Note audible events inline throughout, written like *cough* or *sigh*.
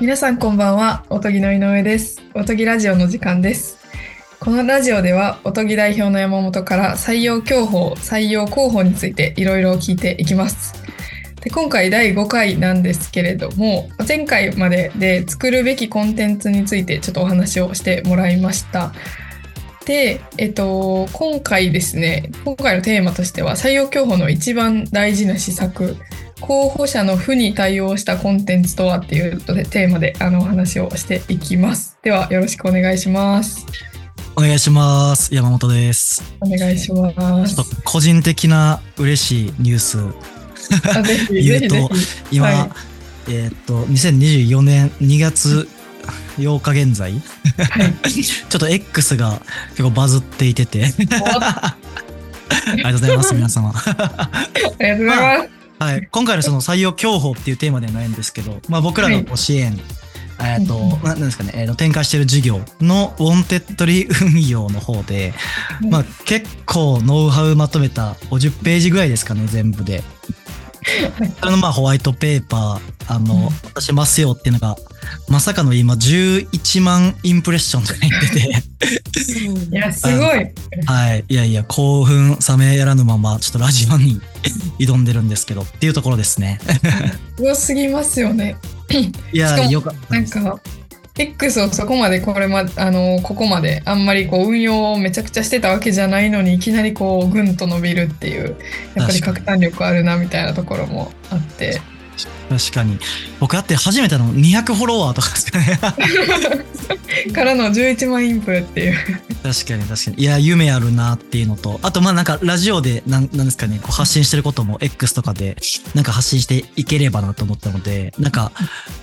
皆さんこんばんは、おとぎの井上です。おとぎラジオの時間です。このラジオでは、おとぎ代表の山本から採用競歩、採用広報についていろいろ聞いていきます。で今回第5回なんですけれども、前回までで作るべきコンテンツについてちょっとお話をしてもらいました。で、えっと、今回ですね、今回のテーマとしては、採用競歩の一番大事な施策、候補者の負に対応したコンテンツとはっていうテーマであのお話をしていきます。ではよろしくお願いします。お願いします。山本です。お願いしますちょっ。と個人的な嬉しいニュース。*laughs* 言うと。今、はいえーっと、2024年2月8日現在、はい。*laughs* ちょっと X が結構バズっていてて、*laughs* ありがとうございます、皆様。ありがとうございます。はい。今回のその採用広報っていうテーマではないんですけど、まあ僕らのご支援、えーっと、うんななんですかね、えーと展開している事業のウォンテッドリー運用の方で、うん。まあ結構ノウハウまとめた50ページぐらいですかね、全部で。それのまあホワイトペーパー、あの、うん。渡しますよっていうのが、まさかの今11万インプレッションとか言ってて、いや、すごい。はい。いやいや、興奮冷めやらぬまま、ちょっとラジオに挑んでるんですけど、っていうところですね。*laughs* すごすぎますよね。いやよかった。なんか、X をそこまでこれまあのここまであんまりこう運用をめちゃくちゃしてたわけじゃないのにいきなりこうぐんと伸びるっていうやっぱり確拡散力あるなみたいなところもあって確かに。僕だって初めての200フォロワーとかですかね。*laughs* からの11万インプっていう確かに確かに。いや、夢あるなっていうのと、あとまあなんかラジオでなんなんですかね、こう発信してることも X とかでなんか発信していければなと思ったので、なんか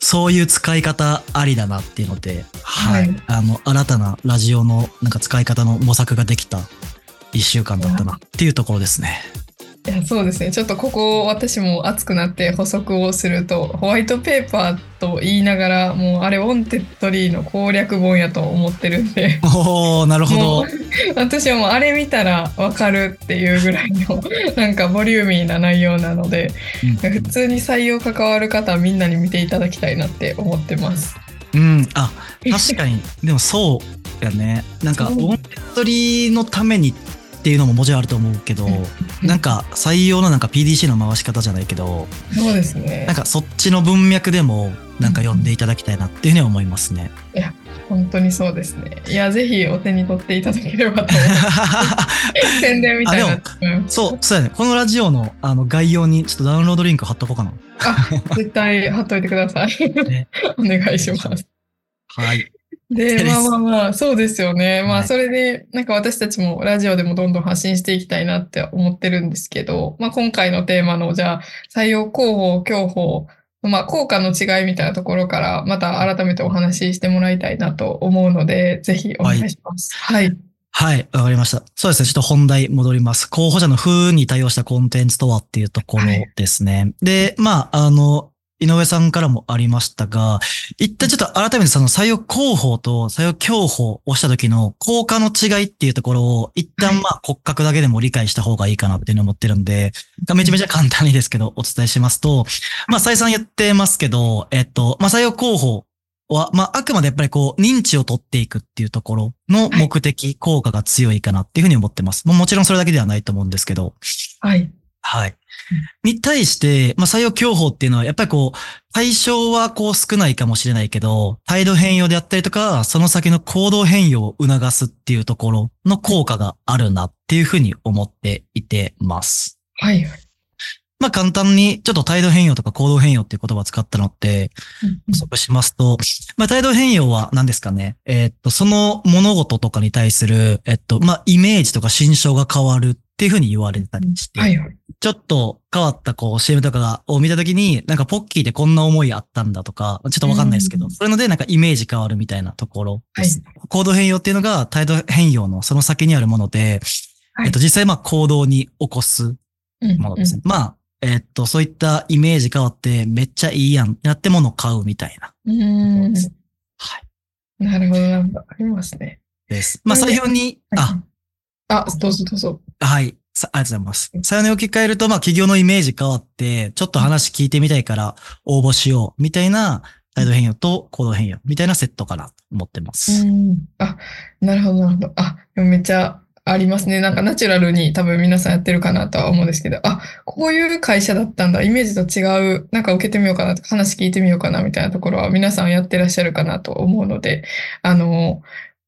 そういう使い方ありだなっていうので、はい。はいあの、新たなラジオのなんか使い方の模索ができた一週間だったなっていうところですね。いやそうですねちょっとここ私も熱くなって補足をするとホワイトペーパーと言いながらもうあれウォンテッドリーの攻略本やと思ってるんでおー、なるほもどう。私はもうあれ見たらわかるっていうぐらいのなんかボリューミーな内容なのでうん普通に採用関わる方はみんなに見ていただきたいなって思ってます。うん、あ、確かに。でもそうやね。なんか、そうォンテッドリーのためにっていうのももちろんあると思うけど、うんなんか採用のなんか PDC の回し方じゃないけど、そうですねなんかそっちの文脈でもなんか読んでいただきたいなっていうふうに思いますね。本当にそうですね。いやぜひお手に取っていただければと *laughs* 宣伝みたいな。うんそう、そうやね。このラジオのあの概要にちょっとダウンロードリンク貼っとこうかな。あ絶対貼っといてください。*laughs* ねお願いします。はい。で、まあまあまあ、そうですよね。まあ、はいそれで、なんか私たちもラジオでもどんどん発信していきたいなって思ってるんですけど、まあ今回のテーマの、じゃあ、採用広報、競歩、まあ効果の違いみたいなところから、また改めてお話ししてもらいたいなと思うので、ぜひお願いします。はい。はい、わかりました。そうですね。ちょっと本題戻ります。候補者の風に対応したコンテンツとはっていうところですね。で、まあ、あの、井上さんからもありましたが、一旦ちょっと改めてその採用広報と採用競歩をした時の効果の違いっていうところを一旦まあ骨格だけでも理解した方がいいかなっていうのを思ってるんで、めちゃめちゃ簡単にですけどお伝えしますと、まあ再三言ってますけど、えっと、まあ採用広報は、まあ、あくまでやっぱりこう、認知を取っていくっていうところの目的、効果が強いかなっていうふうに思ってます。もちろんそれだけではないと思うんですけど、はい。はい。に対して、まあ、採用競法っていうのは、やっぱりこう、対象はこう少ないかもしれないけど、態度変容であったりとか、その先の行動変容を促すっていうところの効果があるなっていうふうに思っていてます。はい。まあ簡単にちょっと態度変容とか行動変容っていう言葉を使ったのって、補足しますと、まあ態度変容は何ですかね？えーっと、その物事とかに対する、えっと、まあイメージとか心象が変わるっていうふうに言われたりして、はい。はい。ちょっと変わったこう CM とかがを見たときに、なんかポッキーでこんな思いあったんだとか、ちょっとわかんないですけど、うんそういうのでなんかイメージ変わるみたいなところです。は行動変容っていうのが態度変容のその先にあるもので、はいえっと実際まあ行動に起こすうんものですね。まあ、えっと、そういったイメージ変わってめっちゃいいやんってなってものを買うみたいな。うん。うんはい。なるほど、なんかありますね。です。まあ、それで採用に、あ、あ、どうぞどうぞ。はい。さありがとうございます。採用に置き換えると、まあ、企業のイメージ変わって、ちょっと話聞いてみたいから応募しよう、みたいな態度変容と行動変容みたいなセットかなと思ってまうす。ん。あ、なるほど、なるほど。あ、めっちゃありますね。なんかナチュラルに多分皆さんやってるかなとは思うんですけど、あ、こういう会社だったんだ。イメージと違う、なんか受けてみようかなとか、話聞いてみようかなみたいなところは皆さんやってらっしゃるかなと思うので、あの、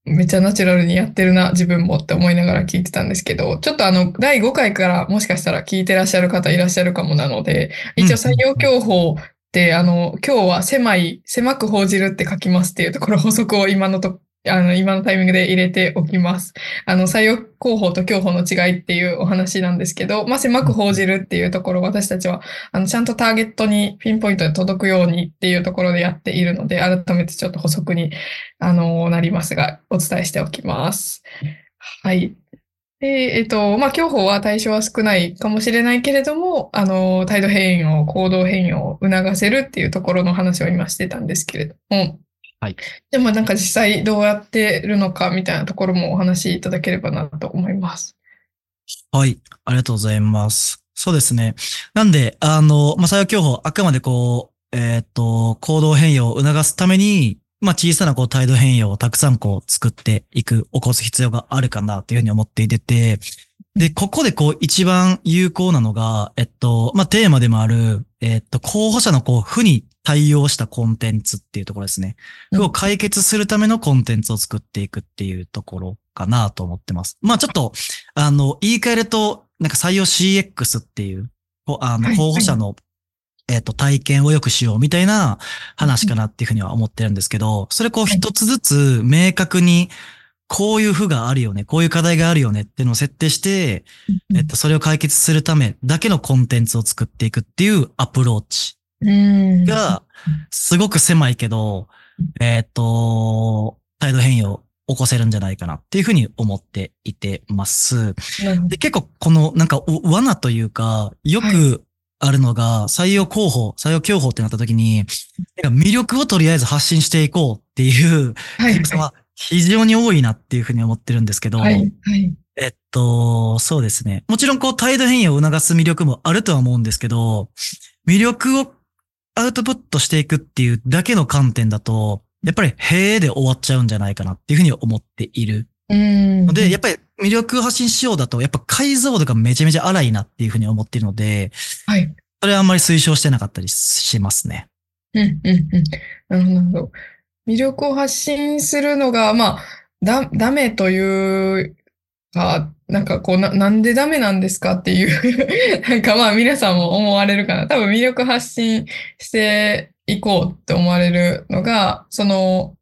めっちゃナチュラルにやってるな、自分もって思いながら聞いてたんですけど、ちょっとあの、第5回からもしかしたら聞いてらっしゃる方いらっしゃるかもなので、一応採用競歩って、あの、今日は狭い、狭く報じるって書きますっていうところ、補足を今のと、あの、今のタイミングで入れておきます。あの、採用広報と競歩の違いっていうお話なんですけど、まあ、狭く報じるっていうところ、私たちは、あの、ちゃんとターゲットにピンポイントで届くようにっていうところでやっているので、改めてちょっと補足に、あの、なりますが、お伝えしておきます。はい。で、えっと、まあ、競歩は対象は少ないかもしれないけれども、あの、態度変容、行動変容を促せるっていうところの話を今してたんですけれども、はい。でもなんか実際どうやってるのかみたいなところもお話しいただければなと思います。はい。ありがとうございます。そうですね。なんで、あの、まあ、採用競歩、あくまでこう、えーっと、行動変容を促すために、まあ、小さなこう態度変容をたくさんこう作っていく、起こす必要があるかなというふうに思っていてて、で、ここでこう一番有効なのが、えっと、まあ、テーマでもある、えっと、候補者のこう、負に対応したコンテンツっていうところですね。負を解決するためのコンテンツを作っていくっていうところかなと思ってます。まあ、ちょっと、あの、言い換えると、なんか採用 CX っていう、あの、はい候補者の、えっと、体験を良くしようみたいな話かなっていうふうには思ってるんですけど、それこうはい。一つずつ明確に、こういう負があるよね、こういう課題があるよねっていうのを設定して、えっと、それを解決するためだけのコンテンツを作っていくっていうアプローチ。うん、が、すごく狭いけど、えっと、態度変容起こせるんじゃないかなっていうふうに思っていてます。で、結構このなんかお罠というか、よはくあるのが、採用候補、採用競歩ってなった時に、魅力をとりあえず発信していこうっていう、は非常に多いなっていうふうに思ってるんですけど、はい、はい。えっと、そうですね。もちろんこう態度変容を促す魅力もあるとは思うんですけど、魅力をアウトプットしていくっていうだけの観点だと、やっぱりへーで終わっちゃうんじゃないかなっていうふうに思っているうん。ので、やっぱり魅力を発信しようだと、やっぱ解像度がめちゃめちゃ荒いなっていうふうに思っているので、はい。それはあんまり推奨してなかったりしますね。うん、うん、うん。なるほど。魅力を発信するのが、まあ、だ、ダメというか、なんかこう、な、なんでダメなんですかっていう、*laughs* なんかまあ皆さんも思われるかな。多分魅力発信していこうって思われるのが、その、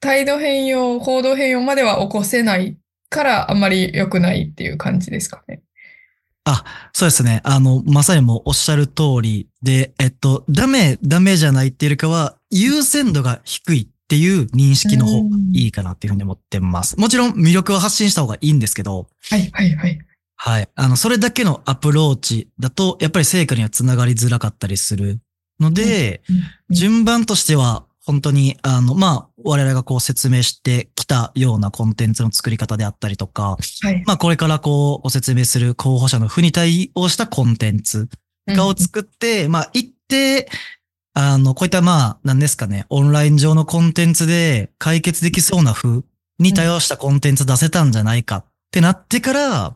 態度変容、行動変容までは起こせないからあんまり良くないっていう感じですかね。あそうですね。あの、まさにもおっしゃる通りで、えっと、ダメ、ダメじゃないっていうよりかは、優先度が低いっていう認識の方がいいかなっていうふうに思ってます。もちろん魅力を発信した方がいいんですけど、はい、はい、はい。はい。あの、それだけのアプローチだと、やっぱり成果にはつながりづらかったりするので、うん順番としては、本当に、あの、まあ、我々がこう説明してきたようなコンテンツの作り方であったりとか、はい。まあ、これからこう、ご説明する候補者の負に対応したコンテンツ化を作って、まあ、一定、あの、こういったまあ、何ですかね、オンライン上のコンテンツで解決できそうな負に対応したコンテンツ出せたんじゃないかってなってから、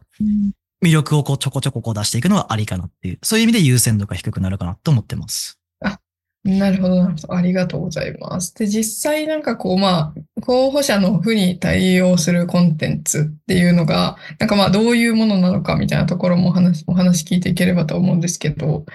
魅力をこうちょこちょここう出していくのはありかなっていう、そういう意味で優先度が低くなるかなと思ってます。あなるほど、なるほど。ありがとうございます。で、実際なんかこう、まあ、候補者の負に対応するコンテンツっていうのが、なんかまあ、どういうものなのかみたいなところもお話、お話聞いていければと思うんですけど、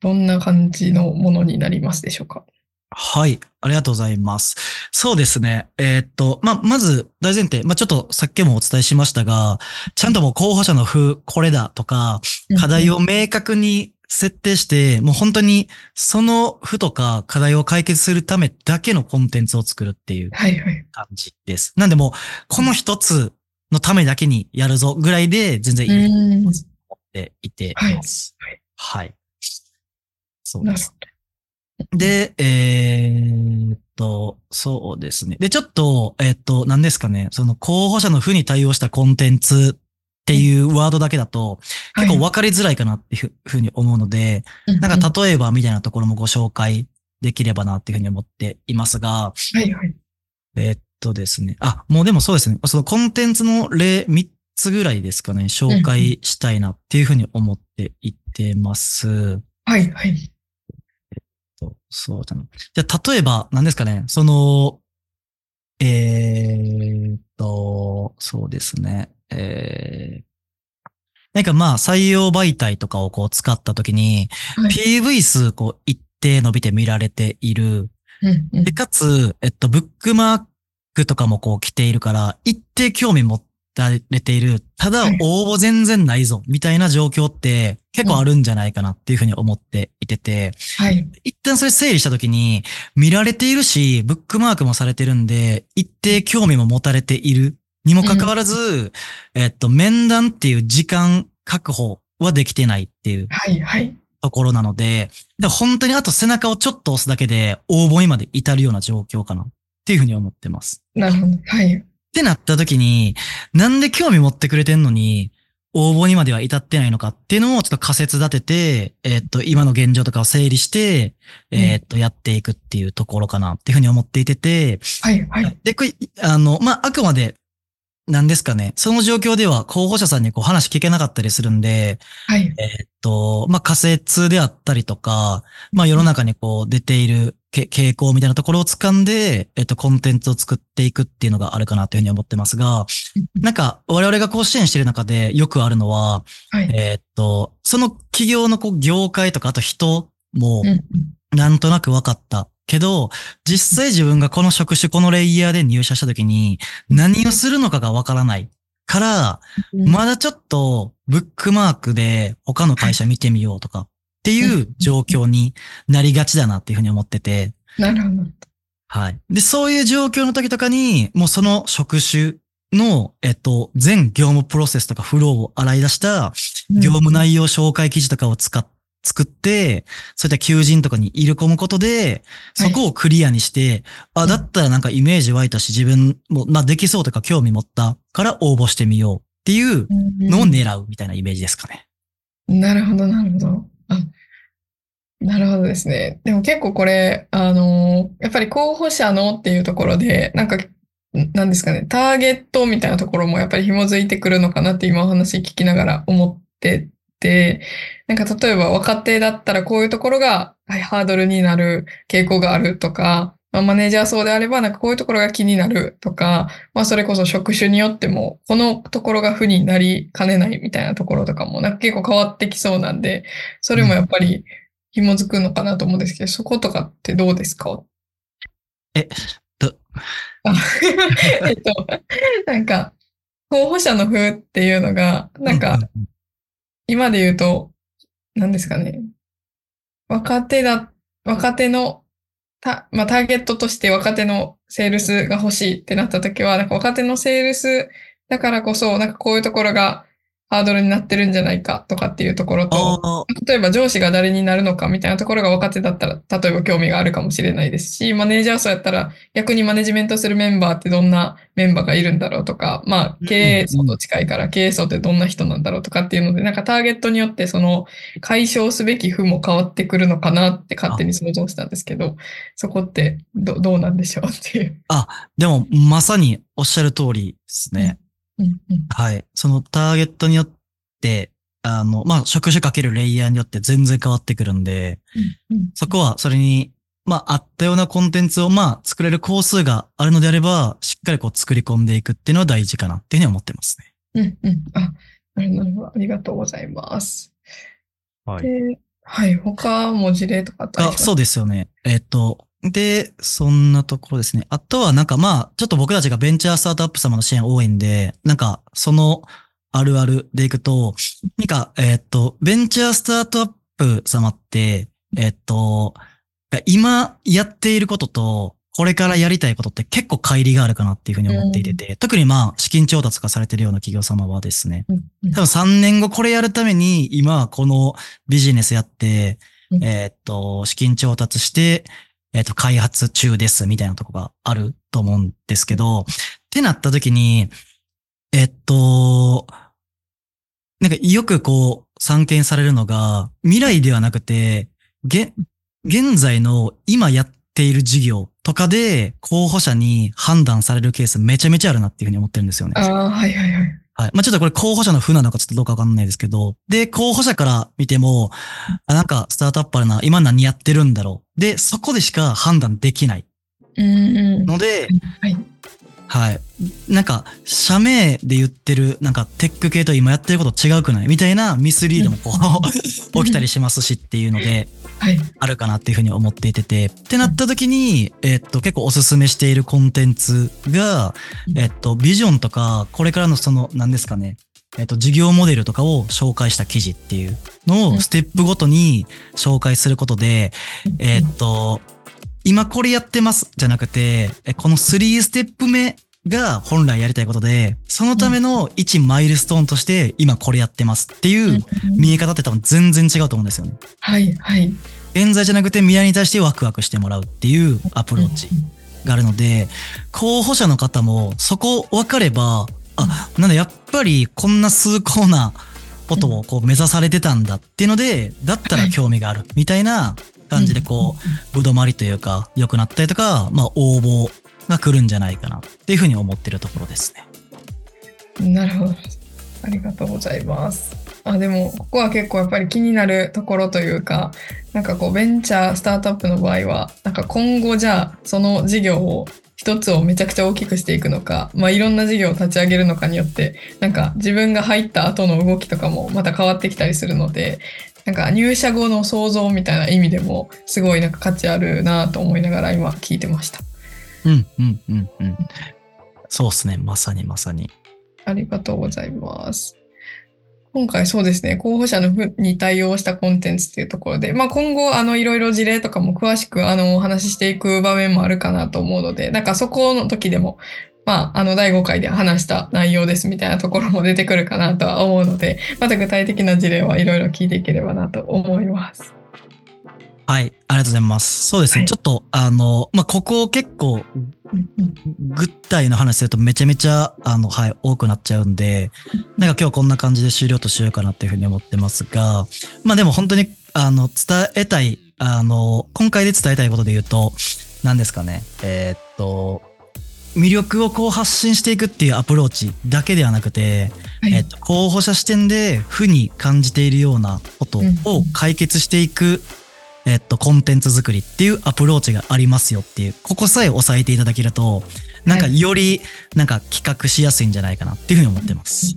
どんな感じのものになりますでしょうか？はい。ありがとうございます。そうですね。えーっと、まあ、まず大前提、まあ、ちょっとさっきもお伝えしましたが、ちゃんともう候補者の負、これだとか、課題を明確に設定して、もう本当にその負とか課題を解決するためだけのコンテンツを作るっていうはいはい。感じです。なんでもう、この一つのためだけにやるぞぐらいで全然いいとうん。思っていてます。はいはい。そうです。で、えーっと、そうですね。で、ちょっと、えーっと、何ですかね、その候補者の負に対応したコンテンツっていうワードだけだと、結構分かりづらいかなっていうふうに思うので、なんか例えばみたいなところもご紹介できればなっていうふうに思っていますが、はいはい。えっとですね。あ、もうでもそうですね。そのコンテンツの例3つぐらいですかね、紹介したいなっていうふうに思っていってます。はいはい。とそうだな。じゃあ、例えば、何ですかね、その、えーっと、そうですね。えー、なんかまあ、採用媒体とかをこう使ったときに、はい PV 数こう一定伸びて見られている。で、かつ、えっと、ブックマークとかもこう来ているから、一定興味持たれている。ただはい、応募全然ないぞ、みたいな状況って結構あるんじゃないかなっていうふうに思っていてて、はい。一旦それ整理したときに、見られているし、ブックマークもされてるんで、一定興味も持たれているにもかかわらず、えっと、面談っていう時間確保はできてないっていうはいはい。ところなので、で本当にあと背中をちょっと押すだけで応募にまで至るような状況かなっていうふうに思ってます。なるほど。はい。ってなった時に、なんで興味持ってくれてんのに、応募にまでは至ってないのかっていうのをちょっと仮説立てて、えっと、今の現状とかを整理して、えっと、やっていくっていうところかなっていうふうに思っていてて、はいはい。で、あの、まあ、あくまで、なんですかね。その状況では候補者さんにこう話聞けなかったりするんで、はい。えっと、まあ、仮説であったりとか、まあ、世の中にこう出ているけ傾向みたいなところを掴んで、えっと、コンテンツを作っていくっていうのがあるかなというふうに思ってますが、なんか、我々がこう支援している中でよくあるのは、はい。えっと、その企業のこう業界とか、あと人もなんとなく分かった。けど、実際自分がこの職種、このレイヤーで入社した時に、何をするのかが分からない。から、うんまだちょっとブックマークで他の会社見てみようとかっていう状況になりがちだなっていうふうに思ってて、*laughs* なるほど。はい。で、そういう状況の時とかに、もうその職種の、えっと、全業務プロセスとかフローを洗い出した業務内容紹介記事とかを使っ作って、そういった求人とかに入れ込むことで、そこをクリアにして、あ、だったらなんかイメージ湧いたし、自分も、まあできそうとか興味持ったから応募してみようっていうのを狙うみたいなイメージですかね。なるほど、なるほど。あ、なるほどですね。でも結構これ、あの、やっぱり候補者のっていうところで、なんか、なんですかね、ターゲットみたいなところもやっぱり紐づいてくるのかなって今お話聞きながら思ってて、なんか例えば若手だったらこういうところが、はい、ハードルになる傾向があるとか、まあ、マネージャー層であれば、なんかこういうところが気になるとか、まあそれこそ職種によっても、このところが負になりかねないみたいなところとかも、なんか結構変わってきそうなんで、それもやっぱり紐づくのかなと思うんですけど、そことかってどうですか？え、ど、あえっと、なんか、候補者の風っていうのが、なんか、今で言うと、何ですかね。若手だ、若手の、た、まあ、ターゲットとして若手のセールスが欲しいってなった時は、なんか若手のセールスだからこそ、なんかこういうところがハードルになってるんじゃないかとかっていうところと、例えば上司が誰になるのかみたいなところが若手だったら、例えば興味があるかもしれないですし、マネージャー層やったら逆にマネジメントするメンバーってどんなメンバーがいるんだろうとか、まあ経営層と近いから経営層ってどんな人なんだろうとかっていうので、なんかターゲットによってその解消すべき負も変わってくるのかなって勝手に想像したんですけど、そこってどどうなんでしょうっていう。でも、まさにおっしゃる通りですね。うんうんはい。そのターゲットによって、あの、まあ、職種かけるレイヤーによって全然変わってくるんで、うんそこはそれに、まあ、あったようなコンテンツを、まあ、作れる工数があるのであれば、しっかりこう作り込んでいくっていうのは大事かなっていうふうに思ってますね。うんうん。あ、なるほど。ありがとうございます。はで、はい。他も事例とかあったりしあ、ますそうですよね。えっと、で、そんなところですね。あとはなんかまあ、ちょっと僕たちがベンチャースタートアップ様の支援多いんで、なんか、そのあるあるでいくと、なんか、えっと、ベンチャースタートアップ様って、えっと、今やっていることと、これからやりたいことって結構乖離があるかなっていうふうに思っていてて、特にまあ、資金調達がされてるような企業様はですね、うん。うん。多分3年後これやるために、今はこのビジネスやって、うん。えーっと、資金調達して、えーっと、開発中ですみたいなとこがあると思うんですけど、ってなった時に、えっと、なんかよくこう、散見されるのが、未来ではなくて、げ、現在の今やっている事業とかで候補者に判断されるケースめちゃめちゃあるなっていうふうに思ってるんですよね。ああ、はいはいはい。はい。まあ、ちょっとこれ候補者の負なのかちょっとどうかわかんないですけど、で、候補者から見ても、あ、なんかスタートアップあるな、今何やってるんだろう。で、そこでしか判断できない。ので、はい。はい。なんか、社名で言ってる、なんかテック系と今やってること違うくない？みたいなミスリードもこう、*laughs* 起きたりしますしっていうので、はい。あるかなっていうふうに思っていてて、ってなった時に、えっと、結構おすすめしているコンテンツが、えっと、ビジョンとか、これからのその、何ですかね、えっと、事業モデルとかを紹介した記事っていうのうんをステップごとに紹介することで、えっと、今これやってますじゃなくて、えこの3ステップ目が本来やりたいことで、そのための1マイルストーンとして今これやってますっていう見え方って多分全然違うと思うんですよね。はいはい。現在じゃなくて未来に対してワクワクしてもらうっていうアプローチがあるので、候補者の方もそこ分かれば、あ、なんだやっぱりこんな崇高なことをこう目指されてたんだっていうので、だったら興味があるみたいな感じでこう、ぶどまりというか良くなったりとか、まあ応募が来るんじゃないかなっていうふうに思ってるところですね。うん。なるほど。ありがとうございます。あ、でも、ここは結構やっぱり気になるところというか、なんかこう、ベンチャー、スタートアップの場合は、なんか今後じゃあ、その事業を一つをめちゃくちゃ大きくしていくのか、まあいろんな事業を立ち上げるのかによって、なんか自分が入った後の動きとかもまた変わってきたりするので、なんか入社後の想像みたいな意味でも、すごいなんか価値あるなと思いながら今聞いてました。うん、うん、うん、うん。そうですね。まさにまさに。ありがとうございます。今回そうですね、候補者の負に対応したコンテンツっていうところで、まあ今後、あの、いろいろ事例とかも詳しく、あの、お話ししていく場面もあるかなと思うので、なんかそこの時でも、まあ、あの、第5回で話した内容ですみたいなところも出てくるかなとは思うので、また具体的な事例はいろいろ聞いていければなと思います。はい。ありがとうございます。そうですね。はいちょっと、あの、まあ、ここ結構、うんうんグッタイの話するとめちゃめちゃ、あの、はい、多くなっちゃうんで、なんか今日こんな感じで終了としようかなっていうふうに思ってますが、まあでも本当に、あの、伝えたい、あの、今回で伝えたいことで言うと、何ですかね、えーっと、魅力をこう発信していくっていうアプローチだけではなくて、はい。えっと、候補者視点で負に感じているようなことを解決していく、えっと、コンテンツ作りっていうアプローチがありますよっていう、ここさえ押さえていただけると、なんかより、なんか企画しやすいんじゃないかなっていうふうに思ってます。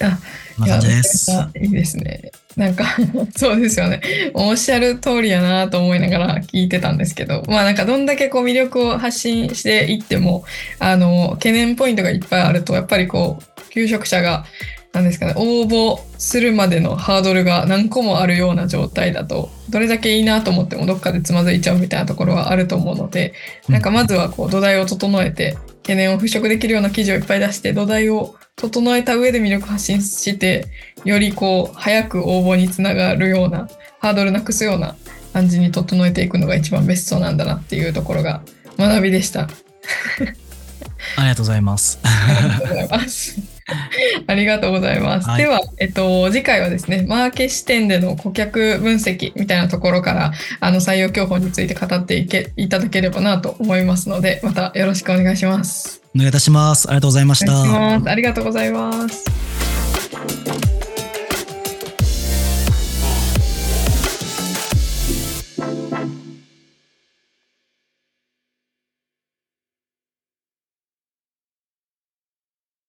あこんな感じです。いいですね。なんか *laughs* そうですよね。おっしゃる通りやなと思いながら聞いてたんですけど、まあなんかどんだけこう魅力を発信していっても、あの、懸念ポイントがいっぱいあると、やっぱりこう、求職者が、なんですかね、応募するまでのハードルが何個もあるような状態だと、どれだけいいなと思ってもどっかでつまずいちゃうみたいなところはあると思うので、なんかまずはこう土台を整えて、懸念を払拭できるような記事をいっぱい出して、土台を整えた上で魅力発信して、よりこう、早く応募につながるような、ハードルなくすような感じに整えていくのが一番ベストなんだなっていうところが学びでした。*laughs* ありがとうございます。*laughs* ありがとうございます。*laughs* ありがとうございます。はいでは、えっと、次回はですね、マーケ視点での顧客分析みたいなところから、あの、採用競歩について語っていけ、いただければなと思いますので、またよろしくお願いします。お願いいたします。ありがとうございました。ます。ありがとうございます。